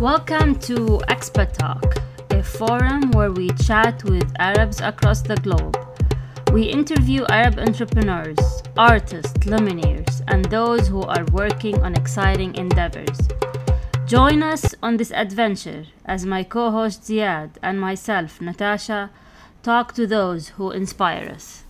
Welcome to Expat Talk, a forum where we chat with Arabs across the globe. We interview Arab entrepreneurs, artists, luminaires, and those who are working on exciting endeavors. Join us on this adventure as my co host Ziad and myself, Natasha, talk to those who inspire us.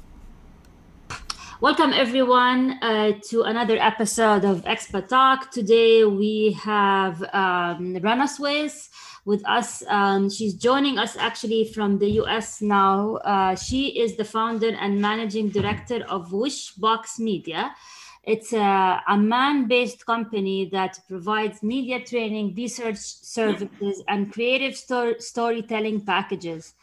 Welcome, everyone, uh, to another episode of Expat Talk. Today we have um, Rana Sweis with us. Um, she's joining us actually from the US now. Uh, she is the founder and managing director of Wishbox Media. It's a, Amman based company that provides media training, research services, and creative sto- storytelling packages.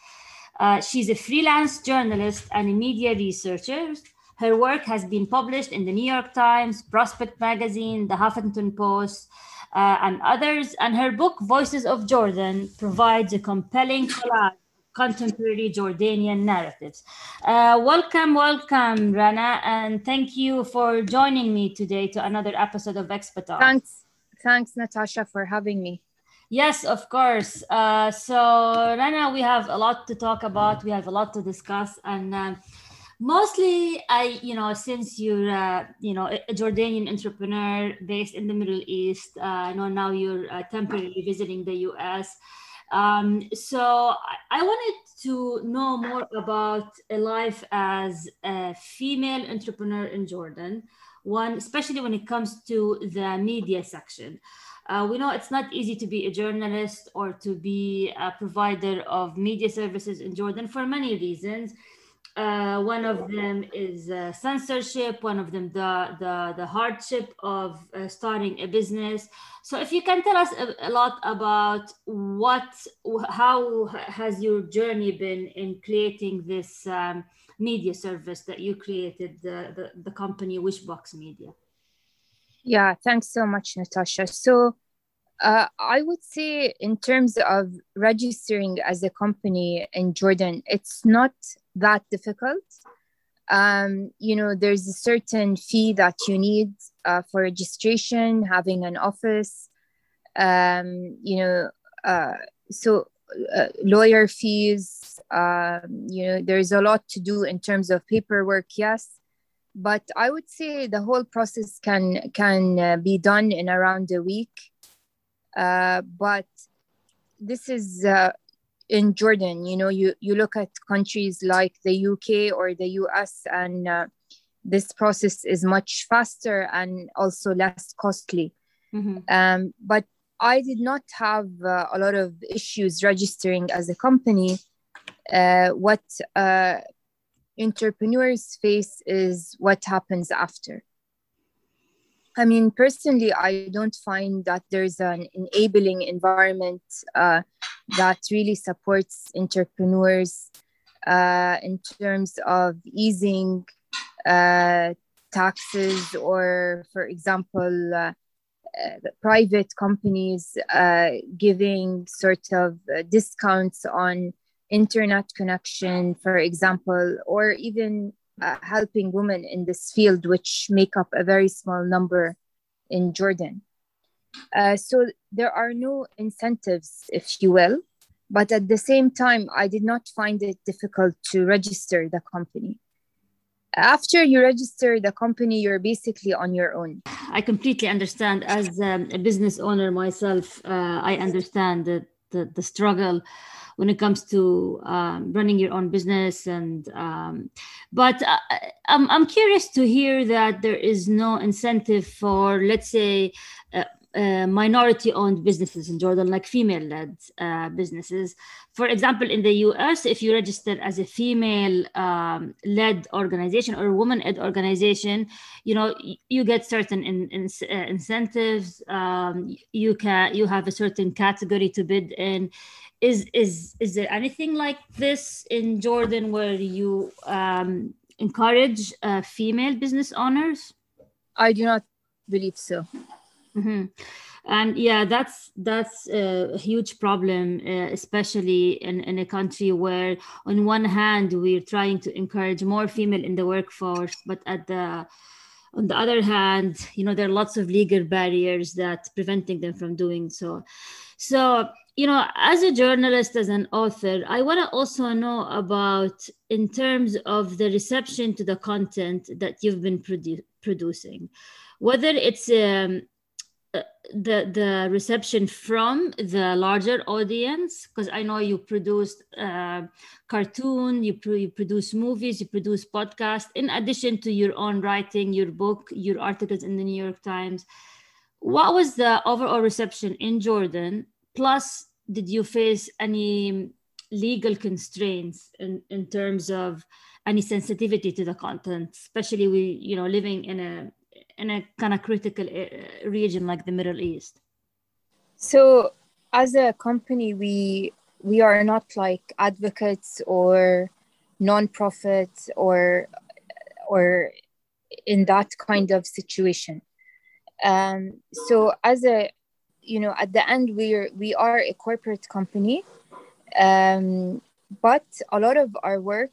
Uh, she's a freelance journalist and a media researcher her work has been published in the New York Times, Prospect Magazine, the Huffington Post, uh, and others. And her book, Voices of Jordan, provides a compelling collage contemporary Jordanian narratives. Uh, welcome, welcome, Rana, and thank you for joining me today to another episode of Expat Talk. Thanks, thanks, Natasha, for having me. Yes, of course. Uh, so, Rana, we have a lot to talk about. We have a lot to discuss, and uh, mostly i you know since you're uh, you know a jordanian entrepreneur based in the middle east uh, i know now you're uh, temporarily visiting the us um, so I, wanted to know more about a life as a female entrepreneur in jordan one especially when it comes to the media section. Uh, we know it's not easy to be a journalist or to be a provider of media services in jordan for many reasons uh, one of them is uh, censorship. One of them the the the hardship of uh, starting a business. So, if you can tell us a, a, lot about what, how has your journey been in creating this um, media service that you created, the, the the company Wishbox Media. Yeah, thanks so much, Natasha. So. Uh, I would say, in terms of registering as a company in Jordan, it's not that difficult. Um, you know, there's a certain fee that you need uh, for registration, having an office, um, you know, uh, so uh, lawyer fees, um, you know, there's a lot to do in terms of paperwork, yes. But I would say the whole process can can uh, be done in around a week. Uh, but this is uh, in Jordan. You know, you, you look at countries like the UK or the US, and uh, this process is much faster and also less costly. Mm-hmm. Um, but I did not have uh, a lot of issues registering as a company. Uh, what uh, entrepreneurs face is what happens after. I mean, personally, I don't find that there's an enabling environment uh, that really supports entrepreneurs uh, in terms of easing uh, taxes or, for example, uh, uh, private companies uh, giving sort of discounts on internet connection, for example, or even uh, helping women in this field, which make up a very small number in Jordan. Uh, so there are no incentives, if you will. But at the same time, I did not find it difficult to register the company. After you register the company, you're basically on your own. I completely understand. As um, a business owner myself, uh, I understand the, the, the struggle when it comes to um, running your own business and um, but uh, I'm, I'm curious to hear that there is no incentive for let's say uh, uh, minority owned businesses in Jordan, like female led uh, businesses. For example, in the US, if you register as a female um, led organization or a woman led organization, you know, you get certain in, in, uh, incentives. Um, you can, you have a certain category to bid in is is is there anything like this in jordan where you um, encourage uh, female business owners? I do not believe so. Mm-hmm. and yeah that's that's a huge problem uh, especially in, in a country where on one hand we're trying to encourage more female in the workforce but at the on the other hand you know there are lots of legal barriers that preventing them from doing so. So, you know, as a journalist, as an author, I want to also know about, in terms of the reception to the content that you've been produ- producing, whether it's um, uh, the the reception from the larger audience because i know you produced uh, cartoon you, pro- you produce movies you produce podcasts in addition to your own writing your book your articles in the new york times. What was the overall reception in jordan plus did you face any legal constraints in, in terms of any sensitivity to the content especially we you know living in a in a kind of critical uh, region like the Middle East? So, as a company, we we are not like advocates or non-profit or or in that kind of situation. Um, so, as a you know, at the end, we are we are a corporate company, um, but a lot of our work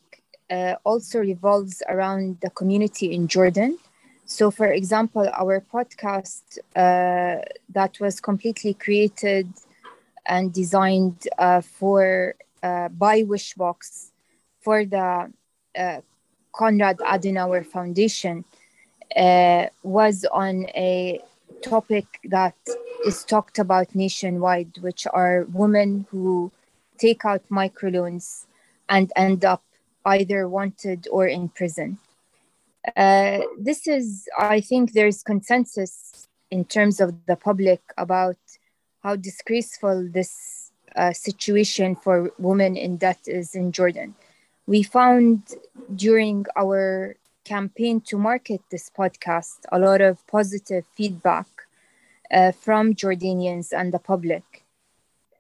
uh, also revolves around the community in Jordan. So, for example, our podcast uh, that was completely created and designed uh, for uh, by Wishbox for the uh, Konrad Adenauer Foundation uh, was on a topic that is talked about nationwide, which are women who take out microloans and end up either wanted or in prison. Uh, this is, I think, there's consensus in terms of the public about how disgraceful this uh, situation for women in debt is in Jordan. We found during our campaign to market this podcast a lot of positive feedback uh, from Jordanians and the public,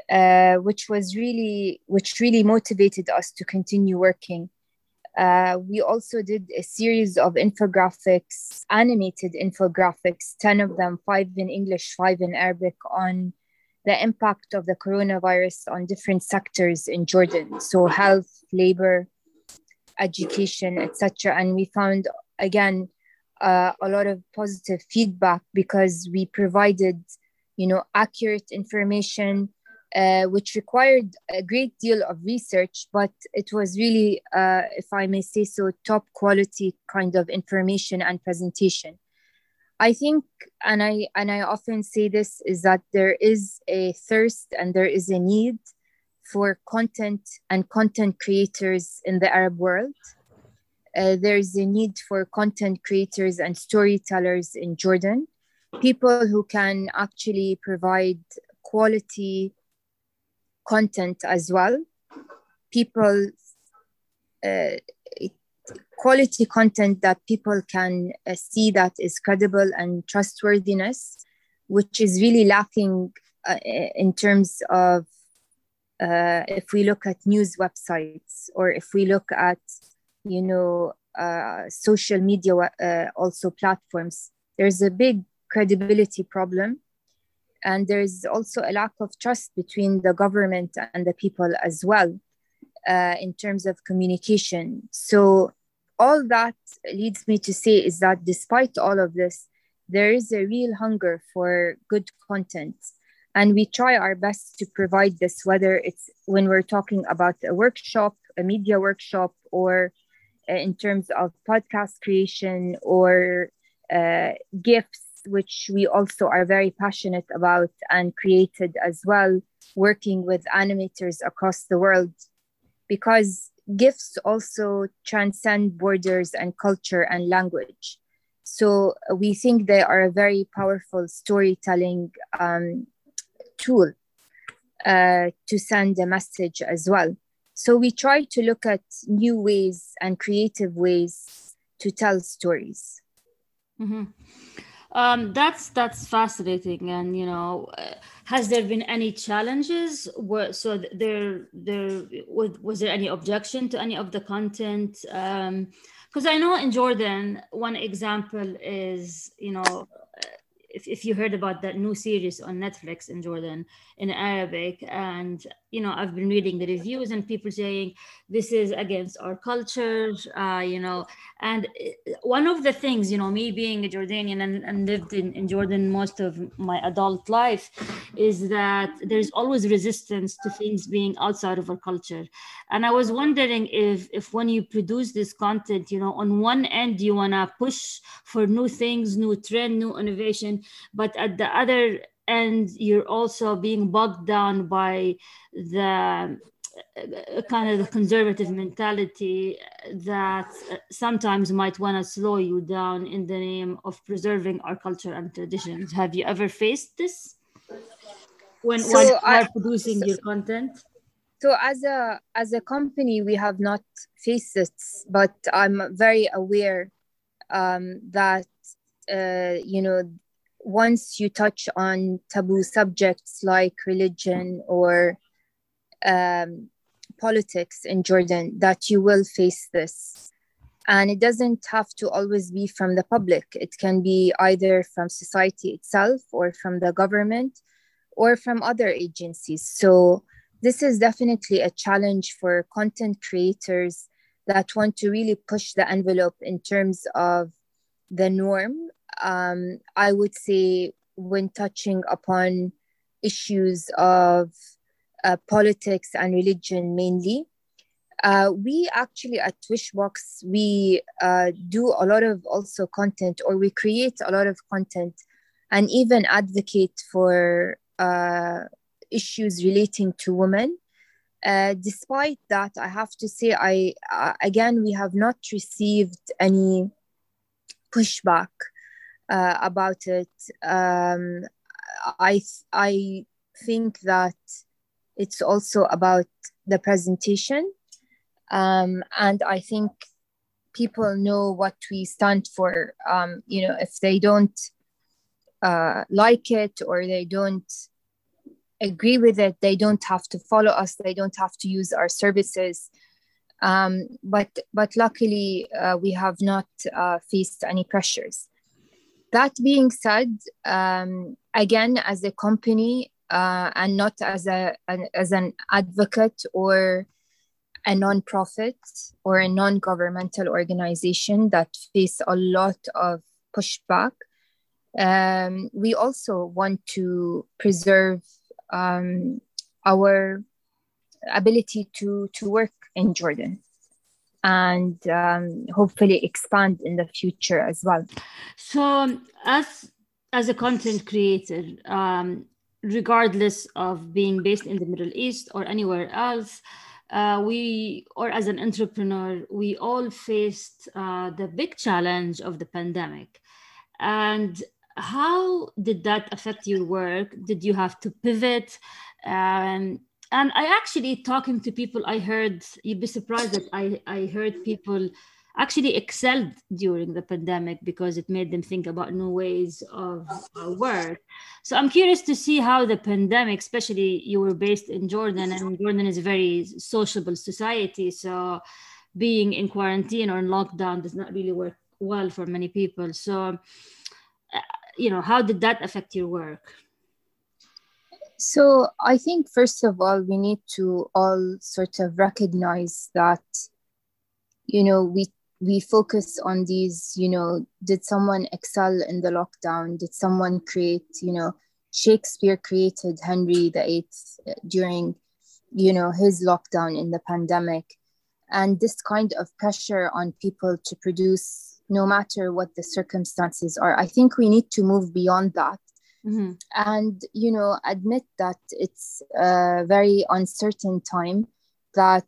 uh, which was really, which really motivated us to continue working uh, we also did a series of infographics, animated infographics, 10 of them, five in English, five in Arabic, on the impact of the coronavirus on different sectors in Jordan. So, health, labor, education, etc. And we found, again, uh, a lot of positive feedback because we provided, you know, accurate information uh, which required a great deal of research, but it was really, uh, if I may say so, top quality kind of information and presentation. I think, and I and I often say this, is that there is a thirst and there is a need for content and content creators in the Arab world. Uh, there is a need for content creators and storytellers in Jordan, people who can actually provide quality content as well. People, uh, quality content that people can uh, see that is credible and trustworthiness, which is really lacking uh, in terms of uh, if we look at news websites or if we look at, you know, uh, social media uh, also platforms. There's a big credibility problem and there is also a lack of trust between the government and the people as well uh, in terms of communication so all that leads me to say is that despite all of this there is a real hunger for good content and we try our best to provide this whether it's when we're talking about a workshop a media workshop or uh, in terms of podcast creation or uh, gifts which we also are very passionate about and created as well, working with animators across the world, because gifts also transcend borders and culture and language. So we think they are a very powerful storytelling um, tool uh, to send a message as well. So we try to look at new ways and creative ways to tell stories. Mm-hmm. Um, that's that's fascinating, and you know, uh, has there been any challenges? Were, so there there was, was there any objection to any of the content? Because um, I know in Jordan, one example is you know, if, if you heard about that new series on Netflix in Jordan in Arabic, and you know, I've been reading the reviews and people saying this is against our culture, uh, you know, and uh, one of the things, you know, me being a Jordanian and, and lived in, in Jordan most of my adult life, is that there's always resistance to things being outside of our culture. And I was wondering if if when you produce this content, you know, on one end you wanna push for new things, new trend, new innovation, but at the other and you're also being bogged down by the uh, kind of the conservative mentality that sometimes might want to slow you down in the name of preserving our culture and traditions. Have you ever faced this when, so when you are producing so, your content? So as a as a company, we have not faced this, but I'm very aware um, that uh, you know once you touch on taboo subjects like religion or um, politics in Jordan, that you will face this. And it doesn't have to always be from the public, it can be either from society itself or from the government or from other agencies. So, this is definitely a challenge for content creators that want to really push the envelope in terms of the norm um, I would say when touching upon issues of uh, politics and religion mainly. Uh, we actually at Wishbox, we uh, do a lot of also content or we create a lot of content and even advocate for uh, issues relating to women. Uh, despite that, I have to say, I uh, again, we have not received any pushback uh, about it. Um, I I think that it's also about the presentation, um, and I think people know what we stand for. Um, you know, if they don't uh, like it or they don't agree with it, they don't have to follow us. They don't have to use our services. Um, but but luckily, uh, we have not uh, faced any pressures. That being said, um, again, as a company uh, and not as a an, as an advocate or a non-profit or a non-governmental organization that face a lot of pushback, um, we also want to preserve um, our ability to to work in Jordan and um, hopefully expand in the future as well. So, as as a content creator, um, regardless of being based in the Middle East or anywhere else, uh, we or as an entrepreneur, we all faced uh, the big challenge of the pandemic, and how did that affect your work? Did you have to pivot? Um, and i actually talking to people i heard you'd be surprised that i i heard people actually excelled during the pandemic because it made them think about new ways of uh, work. So i'm curious to see how the pandemic especially you were based in jordan and jordan is a very sociable society so being in quarantine or in lockdown does not really work well for many people. So uh, you know how did that affect your work so I think first of all, we need to all sort of recognize that, you know, we we focus on these, you know, did someone excel in the lockdown? Did someone create, you know, Shakespeare created Henry VIII during, you know, his lockdown in the pandemic. And this kind of pressure on people to produce no matter what the circumstances are. I think we need to move beyond that mm-hmm. and you know admit that it's a very uncertain time that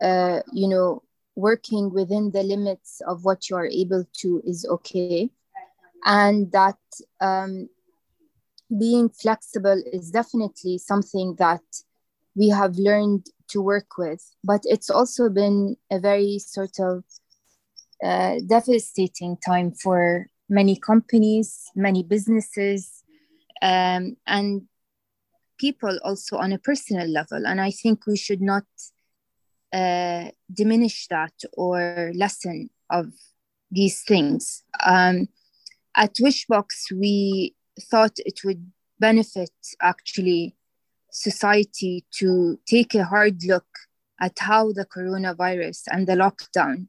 uh, you know working within the limits of what you are able to is okay and that um, being flexible is definitely something that we have learned to work with but it's also been a very sort of uh, devastating time for many companies many businesses um, and people also on a personal level. And I think we should not uh, diminish that or lessen of these things. Um, at Wishbox, we thought it would benefit actually society to take a hard look at how the coronavirus and the lockdown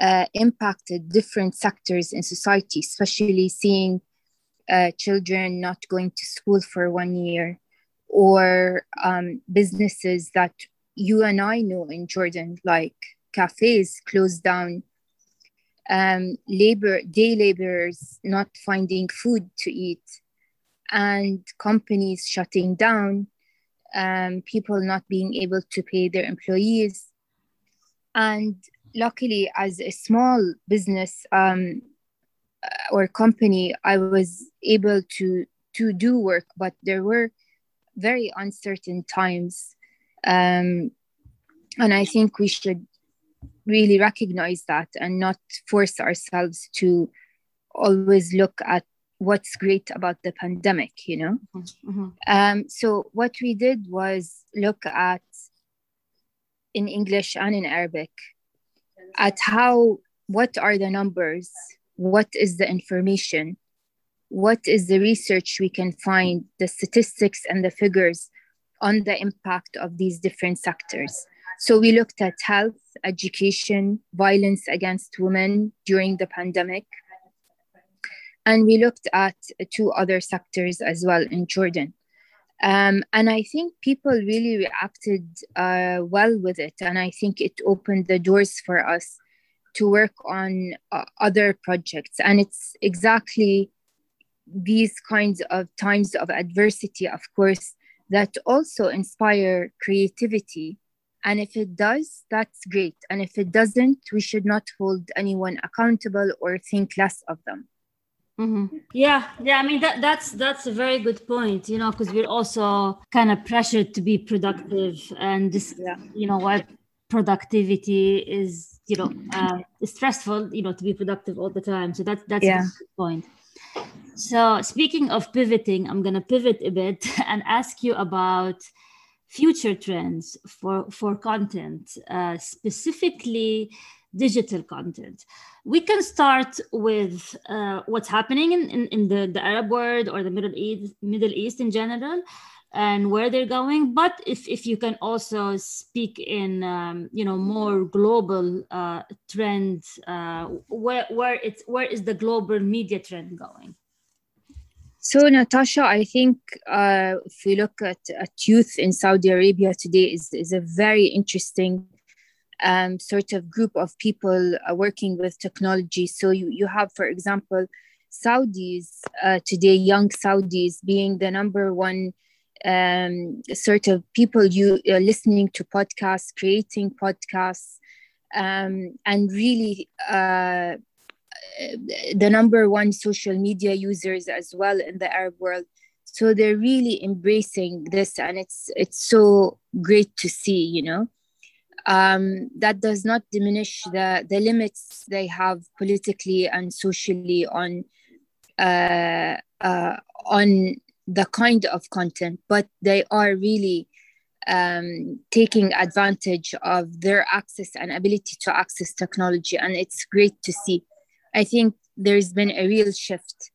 uh, impacted different sectors in society, especially seeing uh, children not going to school for one year or um, businesses that you and I know in Jordan, like cafes closed down, um, labor day laborers not finding food to eat, and companies shutting down, um, people not being able to pay their employees, and luckily, as a small business um, or company, I was able to to do work, but there were very uncertain times, um, and I think we should really recognize that and not force ourselves to always look at what's great about the pandemic you know mm-hmm. mm-hmm. um, so what we did was look at in english and in arabic at how what are the numbers what is the information? What is the research we can find the statistics and the figures on the impact of these different sectors? So we looked at health education violence against women during the pandemic. And we looked at two other sectors as well in jordan. Um, and I think people really reacted uh, well with it. And I think it opened the doors for us to work on uh, other projects. And it's exactly these kinds of times of adversity, of course, that also inspire creativity. And if it does, that's great. And if it doesn't, we should not hold anyone accountable or think less of them. Mm-hmm. Yeah, yeah. I mean that that's that's a very good point. You know, because we're also kind of pressured to be productive, and this, yeah. you know, what productivity is, you know, uh, stressful. You know, to be productive all the time. So that's that's yeah. a good point. So speaking of pivoting, I'm gonna pivot a bit and ask you about future trends for for content, uh, specifically digital content. We can start with uh, what's happening in, in, in, the, the Arab world or the Middle East, Middle East in general and where they're going. But if, if you can also speak in, um, you know, more global uh, trends, uh, where, where, it's, where is the global media trend going? So, Natasha, I think uh, if we look at, at youth in Saudi Arabia today, is, is a very interesting um, sort of group of people uh, working with technology. So you, you have, for example, Saudis uh, today, young Saudis being the number one um, sort of people you are listening to podcasts, creating podcasts, um, and really uh, the number one social media users as well in the Arab world. So they're really embracing this, and it's it's so great to see, you know um, that does not diminish the, the limits they have politically and socially on uh, uh, on the kind of content, but they are really um, taking advantage of their access and ability to access technology, and it's great to see. I think there's been a real shift.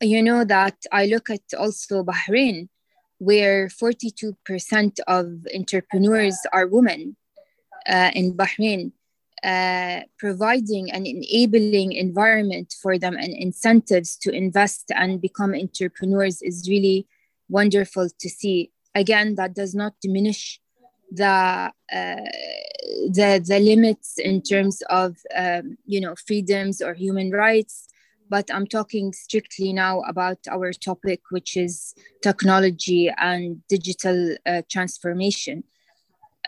You know that I look at also Bahrain where 42% of entrepreneurs are women uh, in Bahrain, uh, providing an enabling environment for them and incentives to invest and become entrepreneurs is really wonderful to see. Again, that does not diminish the uh, the the limits in terms of um, you know freedoms or human rights but I'm talking strictly now about our topic, which is technology and digital uh, transformation.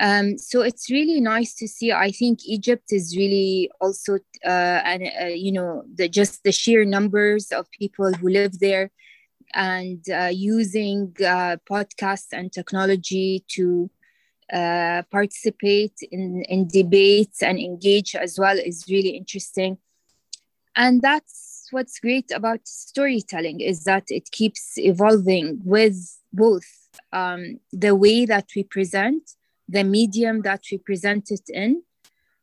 Um, so it's really nice to see. I think Egypt is really also, uh, and uh, you know, the, just the sheer numbers of people who live there, and uh, using uh, podcasts and technology to uh, participate in, in debates and engage as well is really interesting. And that's what's great about storytelling is that it keeps evolving with both um, the way that we present, the medium that we present it in,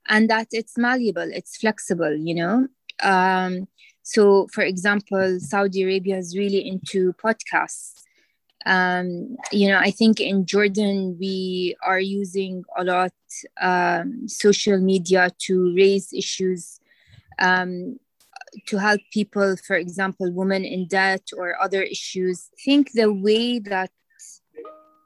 and that it's malleable, it's flexible, you know. Um, So, for example, Saudi Arabia is really into podcasts. Um, you know, I think in Jordan, we are using a lot um, social media to raise issues um, to help people, for example, women in debt or other issues. I think the way that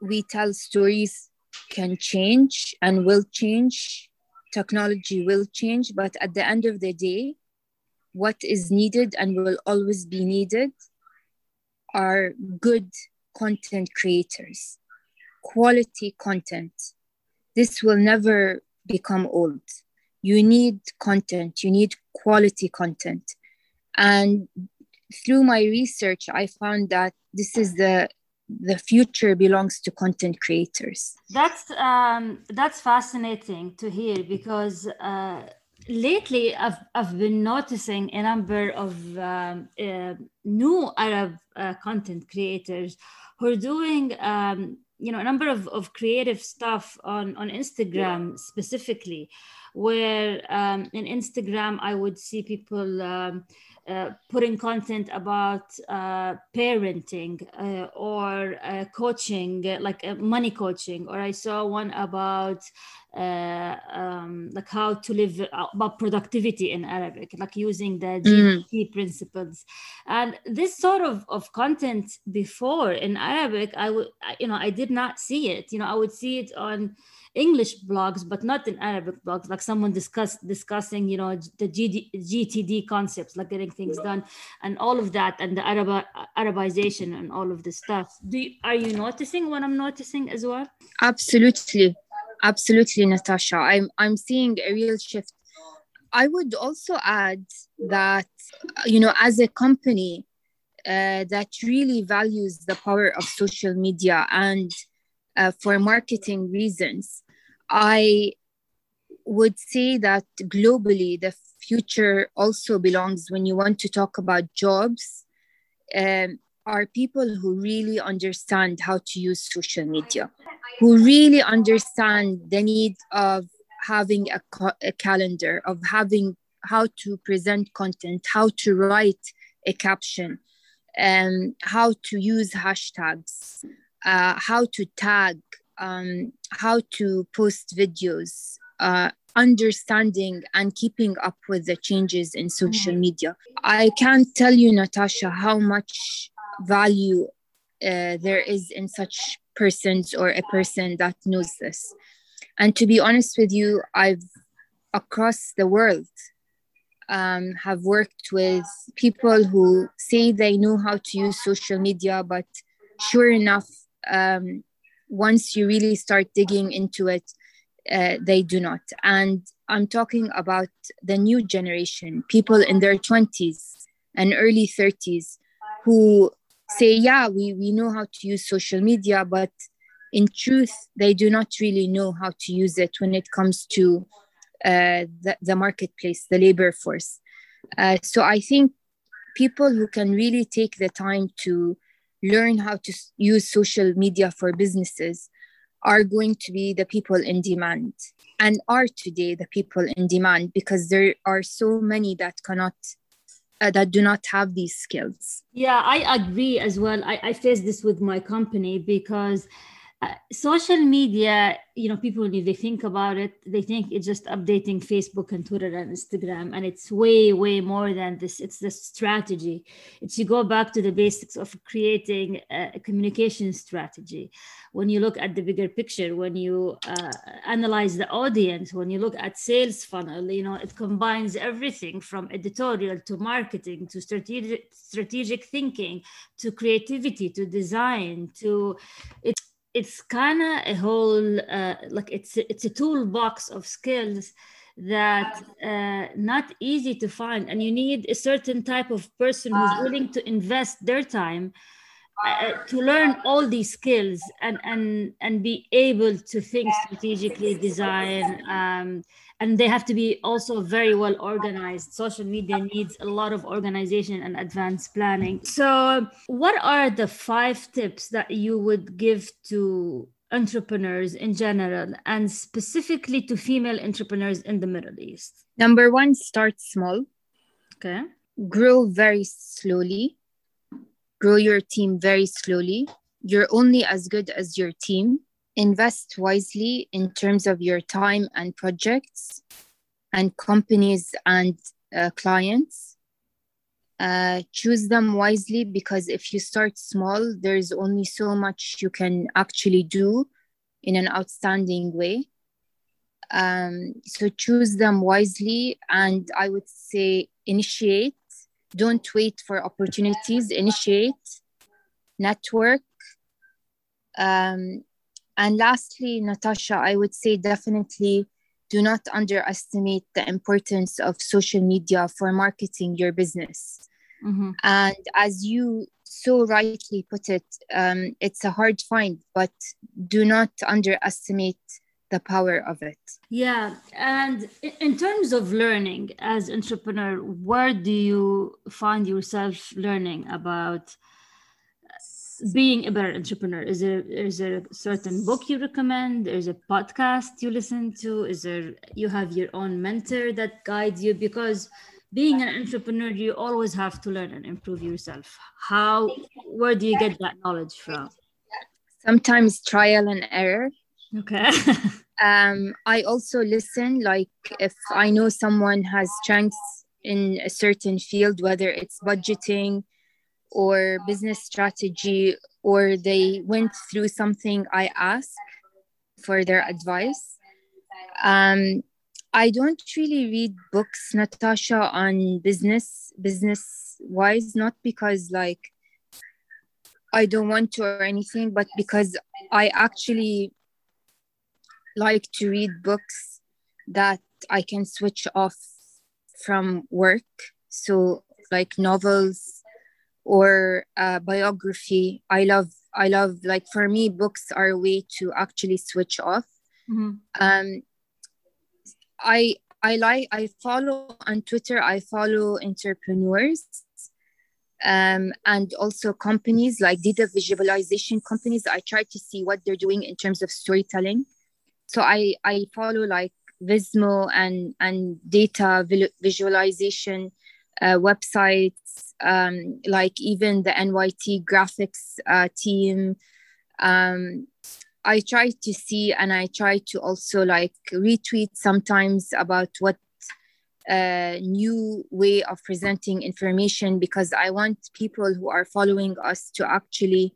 we tell stories can change and will change. Technology will change, but at the end of the day, what is needed and will always be needed are good content creators, quality content. This will never become old. You need content, you need quality content. And through my research, I found that this is the the future belongs to content creators. That's um, that's fascinating to hear because uh, lately I've I've been noticing a number of um, uh, new Arab uh, content creators who are doing um, you know a number of, of creative stuff on on Instagram specifically, where um, in Instagram I would see people. Um, uh, putting content about uh, parenting uh, or uh, coaching, like uh, money coaching, or I saw one about um, like how to live about productivity in Arabic, like using the GPT mm. principles. And this sort of, of content before in Arabic, I would, you know, I did not see it. You know, I would see it on English blogs, but not in Arabic blogs, like someone discuss discussing, you know, the GD, GTD concepts, like getting things done, and all of that, and the Arab, Arabization and all of this stuff. Do you, are you noticing what I'm noticing as well? Absolutely, absolutely, Natasha. I'm I'm seeing a real shift. I would also add that, you know, as a company uh, that really values the power of social media and uh, for marketing reasons. I would say that globally, the future also belongs when you want to talk about jobs, um, are people who really understand how to use social media, who really understand the need of having a, a calendar, of having how to present content, how to write a caption, um, how to use hashtags, uh, how to tag, um, how to post videos, uh, understanding and keeping up with the changes in social mm-hmm. media. I can't tell you, Natasha, how much value uh, there is in such persons or a person that knows this. And to be honest with you, I've across the world um, have worked with people who say they know how to use social media, but sure enough, um, once you really start digging into it, uh, they do not. And I'm talking about the new generation, people in their 20s and early 30s who say, yeah, we, we know how to use social media, but in truth, they do not really know how to use it when it comes to uh, the, the marketplace, the labor force. Uh, so I think people who can really take the time to learn how to use social media for businesses are going to be the people in demand and are today the people in demand because there are so many that cannot uh, that do not have these skills. Yeah i agree as well. I, I face this with my company because uh, social media you know people when they think about it they think it's just updating facebook and twitter and instagram and it's way way more than this. It's the strategy. It's you go back to the basics of creating a, communication strategy when you look at the bigger picture when you uh, analyze the audience when you look at sales funnel you know it combines everything from editorial to marketing to strategic strategic thinking to creativity to design to it's it's kind of a whole uh, like it's a, it's a toolbox of skills that uh, not easy to find and you need a certain type of person who's willing to invest their time uh, to learn all these skills and and and be able to think strategically design um, and they have to be also very well organized. Social media needs a lot of organization and advanced planning. So what are the five tips that you would give to entrepreneurs in general and specifically to female entrepreneurs in the middle east? Number one start small. Okay. Grow very slowly, grow your team very slowly. You're only as good as your team. Invest wisely in terms of your time and projects and companies and uh, clients. Uh, choose them wisely because if you start small, there's only so much you can actually do in an outstanding way. Um, so choose them wisely, and I would say initiate. Don't wait for opportunities. Initiate, network, um, and lastly, Natasha, I would say definitely do not underestimate the importance of social media for marketing your business. Mm-hmm. And as you so rightly put it, um, it's a hard find, but do not underestimate the power of it. Yeah, and in terms of learning as entrepreneur, where do you find yourself learning about being a better entrepreneur? Is there is there a certain book you recommend? Is a podcast you listen to? Is there you have your own mentor that guides you? Because being an entrepreneur, you always have to learn and improve yourself. How where do you get that knowledge from? Sometimes trial and error. Okay. um, I also listen, like if I know someone has strengths in a certain field, whether it's budgeting, or business strategy or they went through something I ask for their advice. Um, I don't really read books, Natasha, on business, business wise, not because like I don't want to or anything, but because I actually like to read books that I can switch off from work. So, like novels, or biography i love i love like for me books are a way to actually switch off mm-hmm. um i i like i follow on twitter i follow entrepreneurs um, and also companies like data visualization companies i try to see what they're doing in terms of storytelling so i i follow like vismo and and data visualization uh, websites um, like even the NYT graphics uh, team. Um, I try to see and I try to also like retweet sometimes about what uh, new way of presenting information because I want people who are following us to actually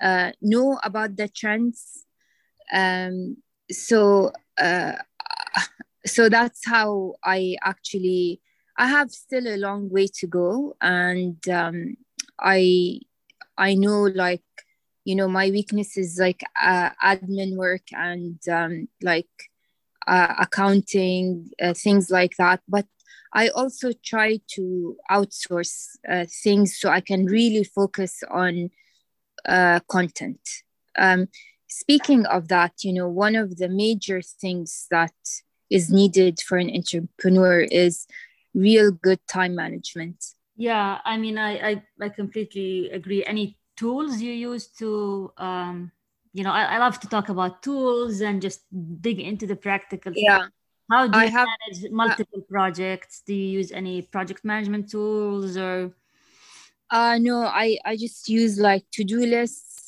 uh, know about the trends. Um, so uh, so that's how I actually I have still a long way to go, and um, I I know like you know my weakness is like uh, admin work and um, like uh, accounting uh, things like that, but I also try to outsource uh, things so I can really focus on uh, content. Um, speaking of that, you know, one of the major things that is needed for an entrepreneur is real good time management. Yeah i mean i i, I completely agree. Any tools you use to um you know I, I love to talk about tools and just dig into the practical yeah. Stuff. how do you I have, manage multiple uh, projects? Do you use any project management tools or? Uh no i i just use like to-do lists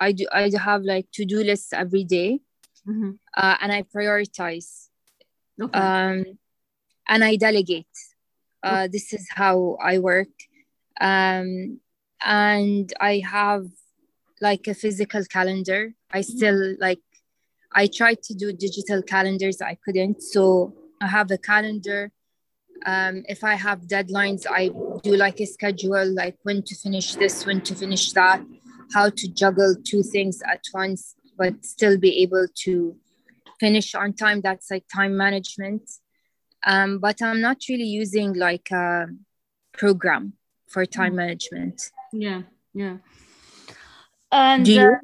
i do i have like to-do lists every day, mm-hmm. uh, and i prioritize okay. um and i delegate uh, this is how I work. Um, and I have like a physical calendar. I mm-hmm. still like, I tried to do digital calendars, I couldn't. So I have a calendar. Um, if I have deadlines, I do like a schedule, like when to finish this, when to finish that, how to juggle two things at once, but still be able to finish on time. That's like time management. Um, but i'm not really using like a program for time management. Yeah yeah. And do you? Uh,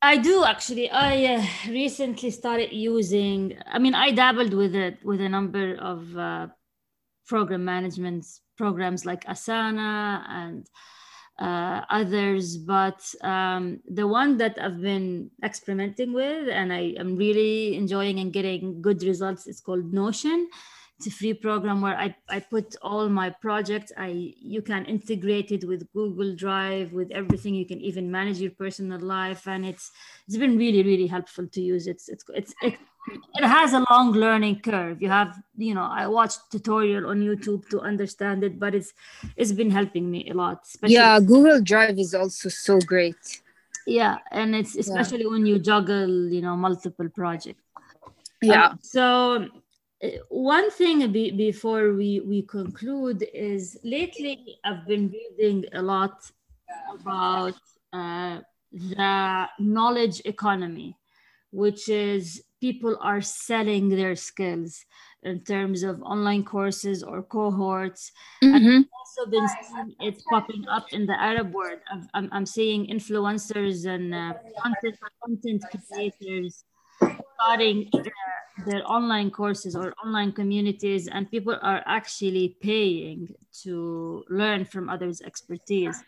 i do actually. I uh, recently started using i mean i dabbled with it with a number of uh, program management programs like asana and uh, others, but um, the one that I've been experimenting with and I am really enjoying and getting good results is called Notion it's a free program where I, I put all my projects. I you can integrate it with Google Drive, with everything. You can even manage your personal life, and it's it's been really really helpful to use. It's it's it's it, it has a long learning curve. You have you know I watched tutorial on YouTube to understand it, but it's it's been helping me a lot. yeah, Google Drive is also so great. Yeah, and it's especially yeah. when you juggle you know multiple projects. Yeah. Um, so one thing be, before we, we conclude is lately I've been reading a lot about uh, the knowledge economy, which is people are selling their skills in terms of online courses or cohorts. Mm-hmm. And I've also been seeing it popping up in the Arab world. I'm, I'm seeing influencers and uh, content, content creators starting their, their online courses or online communities and people are actually paying to learn from others expertise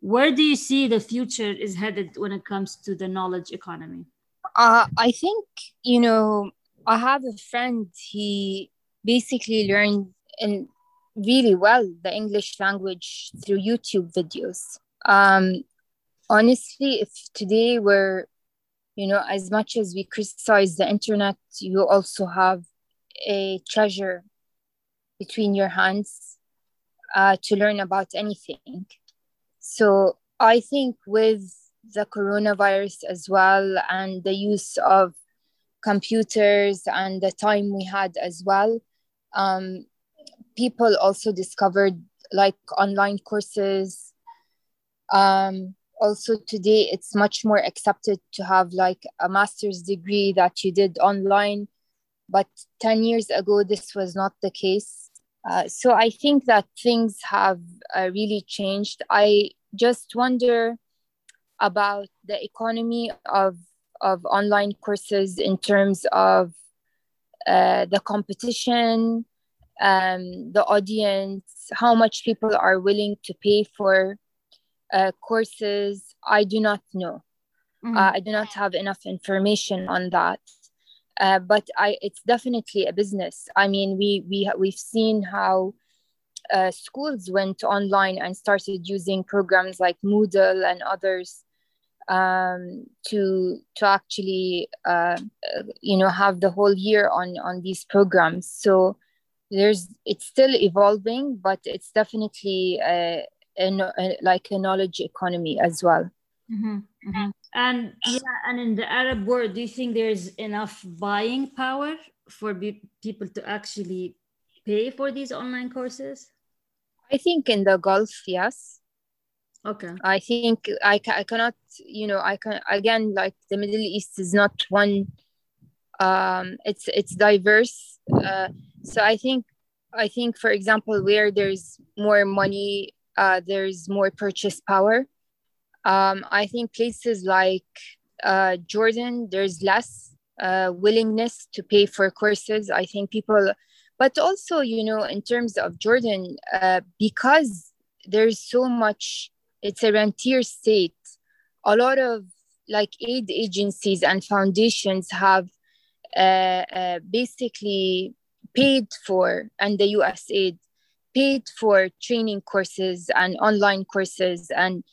where do you see the future is headed when it comes to the knowledge economy uh, i think you know i have a friend he basically learned in really well the english language through youtube videos. Um, honestly if today we're you know as much as we criticize the internet you also have a treasure between your hands uh, to learn about anything. So i think with the coronavirus as well and the use of computers and the time we had as well. Um, people also discovered like online courses. Um, also today it's much more accepted to have like a master's degree that you did online. But 10 years ago this was not the case. Uh, so i think that things have uh, really changed. I just wonder about the economy of of online courses in terms of uh, the competition um, the audience how much people are willing to pay for uh, courses. I do not know. Mm-hmm. uh, i do not have enough information on that. Uh, but i it's definitely a business. I mean we we we've seen how uh, schools went online and started using programs like moodle and others um, to to actually uh, you know have the whole year on on these programs so there's it's still evolving but it's definitely uh, a, a, like a knowledge economy as well. Mm-hmm, mm-hmm. And yeah, and in the Arab world, do you think there's enough buying power for be- people to actually pay for these online courses? I think in the Gulf, yes. Okay. I think I, I cannot, you know, I can again like the Middle East is not one. Um, it's it's diverse. Uh, so I think I think for example where there's more money uh, there's more purchase power. Um, I think places like uh, Jordan, there's less uh, willingness to pay for courses. I think people, but also, you know, in terms of Jordan, uh, because there's so much, it's a rentier state, a lot of like aid agencies and foundations have uh, uh, basically paid for, and the US aid paid for training courses and online courses and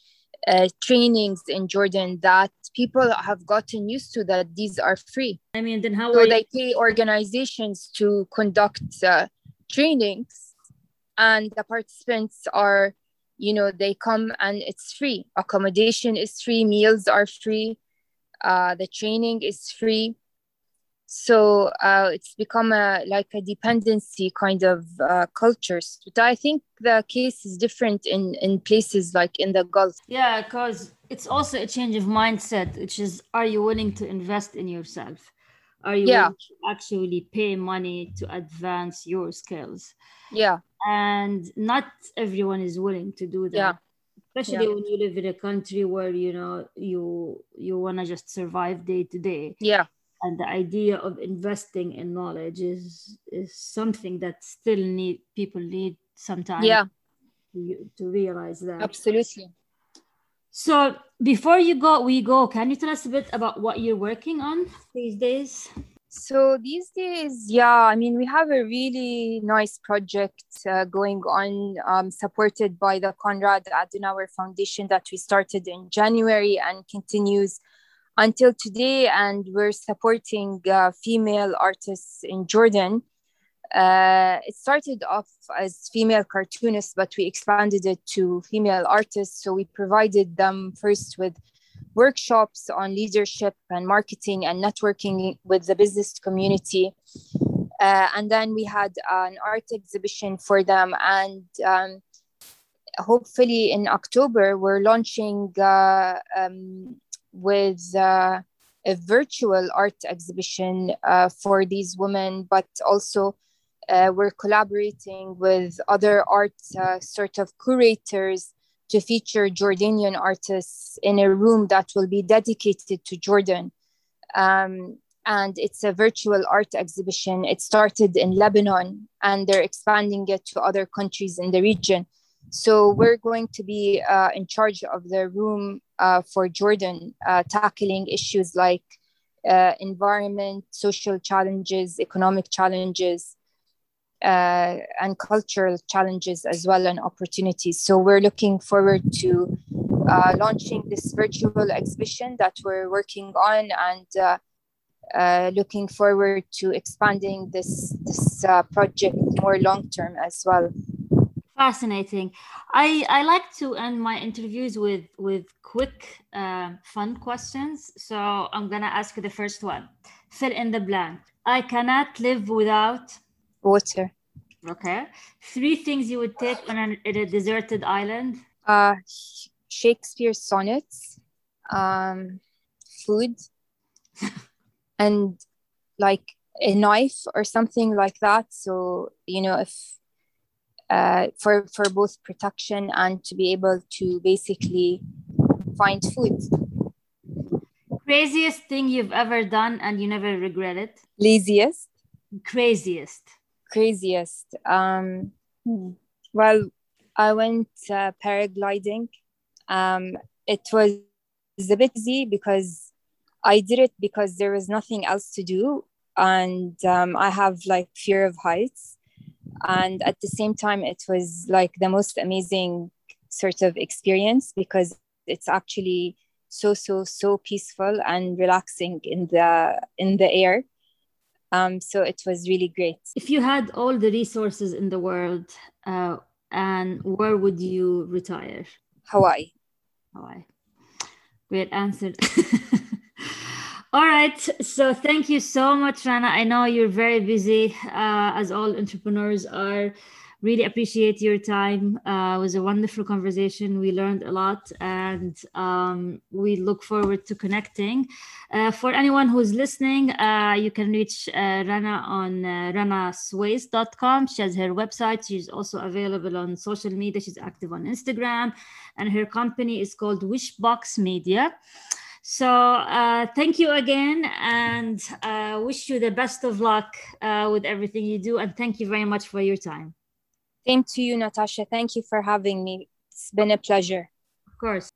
uh, trainings in Jordan that people have gotten used to that these are free. I mean, then how so they pay organizations to conduct uh, trainings, and the participants are, you know, they come and it's free. Accommodation is free, meals are free, uh, the training is free. So uh, it's become a like a dependency kind of uh, cultures. But i think the case is different in in places like in the gulf. Yeah because it's also a change of mindset which is are you willing to invest in yourself? Are you yeah. actually pay money to advance your skills? Yeah and not everyone is willing to do that. Yeah. Especially Yeah. when you live in a country where you know you you want to just survive day to day. Yeah. And the idea of investing in knowledge is is something that still need people need some time yeah. to, to realize that. Absolutely. So before you go we go can you tell us a bit about what you're working on these days So these days, yeah, I mean, we have a really nice project uh, going on, um, supported by the Konrad Adenauer Foundation that we started in January and continues until today. And we're supporting uh, female artists in Jordan. Uh, it started off as female cartoonists, but we expanded it to female artists. So we provided them first with workshops on leadership and marketing and networking with the business community. Uh, and then we had an art exhibition for them. And um, hopefully in October, we're launching uh, um, with uh, a virtual art exhibition uh, for these women, but also uh, we're collaborating with other art uh, sort of curators to feature Jordanian artists in a room that will be dedicated to Jordan. Um, and it's a virtual art exhibition. It started in Lebanon and they're expanding it to other countries in the region. So we're going to be uh, in charge of the room uh, for Jordan, uh, tackling issues like uh, environment, social challenges, economic challenges, uh, and cultural challenges as well and opportunities. So we're looking forward to uh, launching this virtual exhibition that we're working on and uh, uh looking forward to expanding this this uh, project more long term as well. Fascinating. I, I like to end my interviews with with quick uh, fun questions. So I'm gonna ask the first one. Fill in the blank. I cannot live without water. Okay. Three things you would take on an, in a deserted island. Uh, Shakespeare's sonnets, um, food, and like a knife or something like that. So you know, if uh, for for both protection and to be able to basically find food. Craziest thing you've ever done and you never regret it. Laziest. Craziest craziest. Um, well, I went uh, paragliding. Um, it was a bit easy because I did it because there was nothing else to do, and um, I have like fear of heights. And at the same time, it was like the most amazing sort of experience because it's actually so so so peaceful and relaxing in the in the air um, so it was really great. If you had all the resources in the world, uh, and where would you retire? Hawaii. Hawaii. Great answer. all right. So thank you so much, Rana. I know you're very busy, uh, as all entrepreneurs are really appreciate your time. Uh, it was a wonderful conversation. We learned a lot and um, we look forward to connecting. Uh, for anyone who's listening, uh, you can reach uh, Rana on uh, ranasweis.com. She has her website. She's also available on social media. She's active on Instagram and her company is called Wishbox Media. So uh, thank you again and uh, wish you the best of luck uh, with everything you do. And thank you very much for your time. Same to you, Natasha. Thank you for having me. It's been a pleasure. Of course.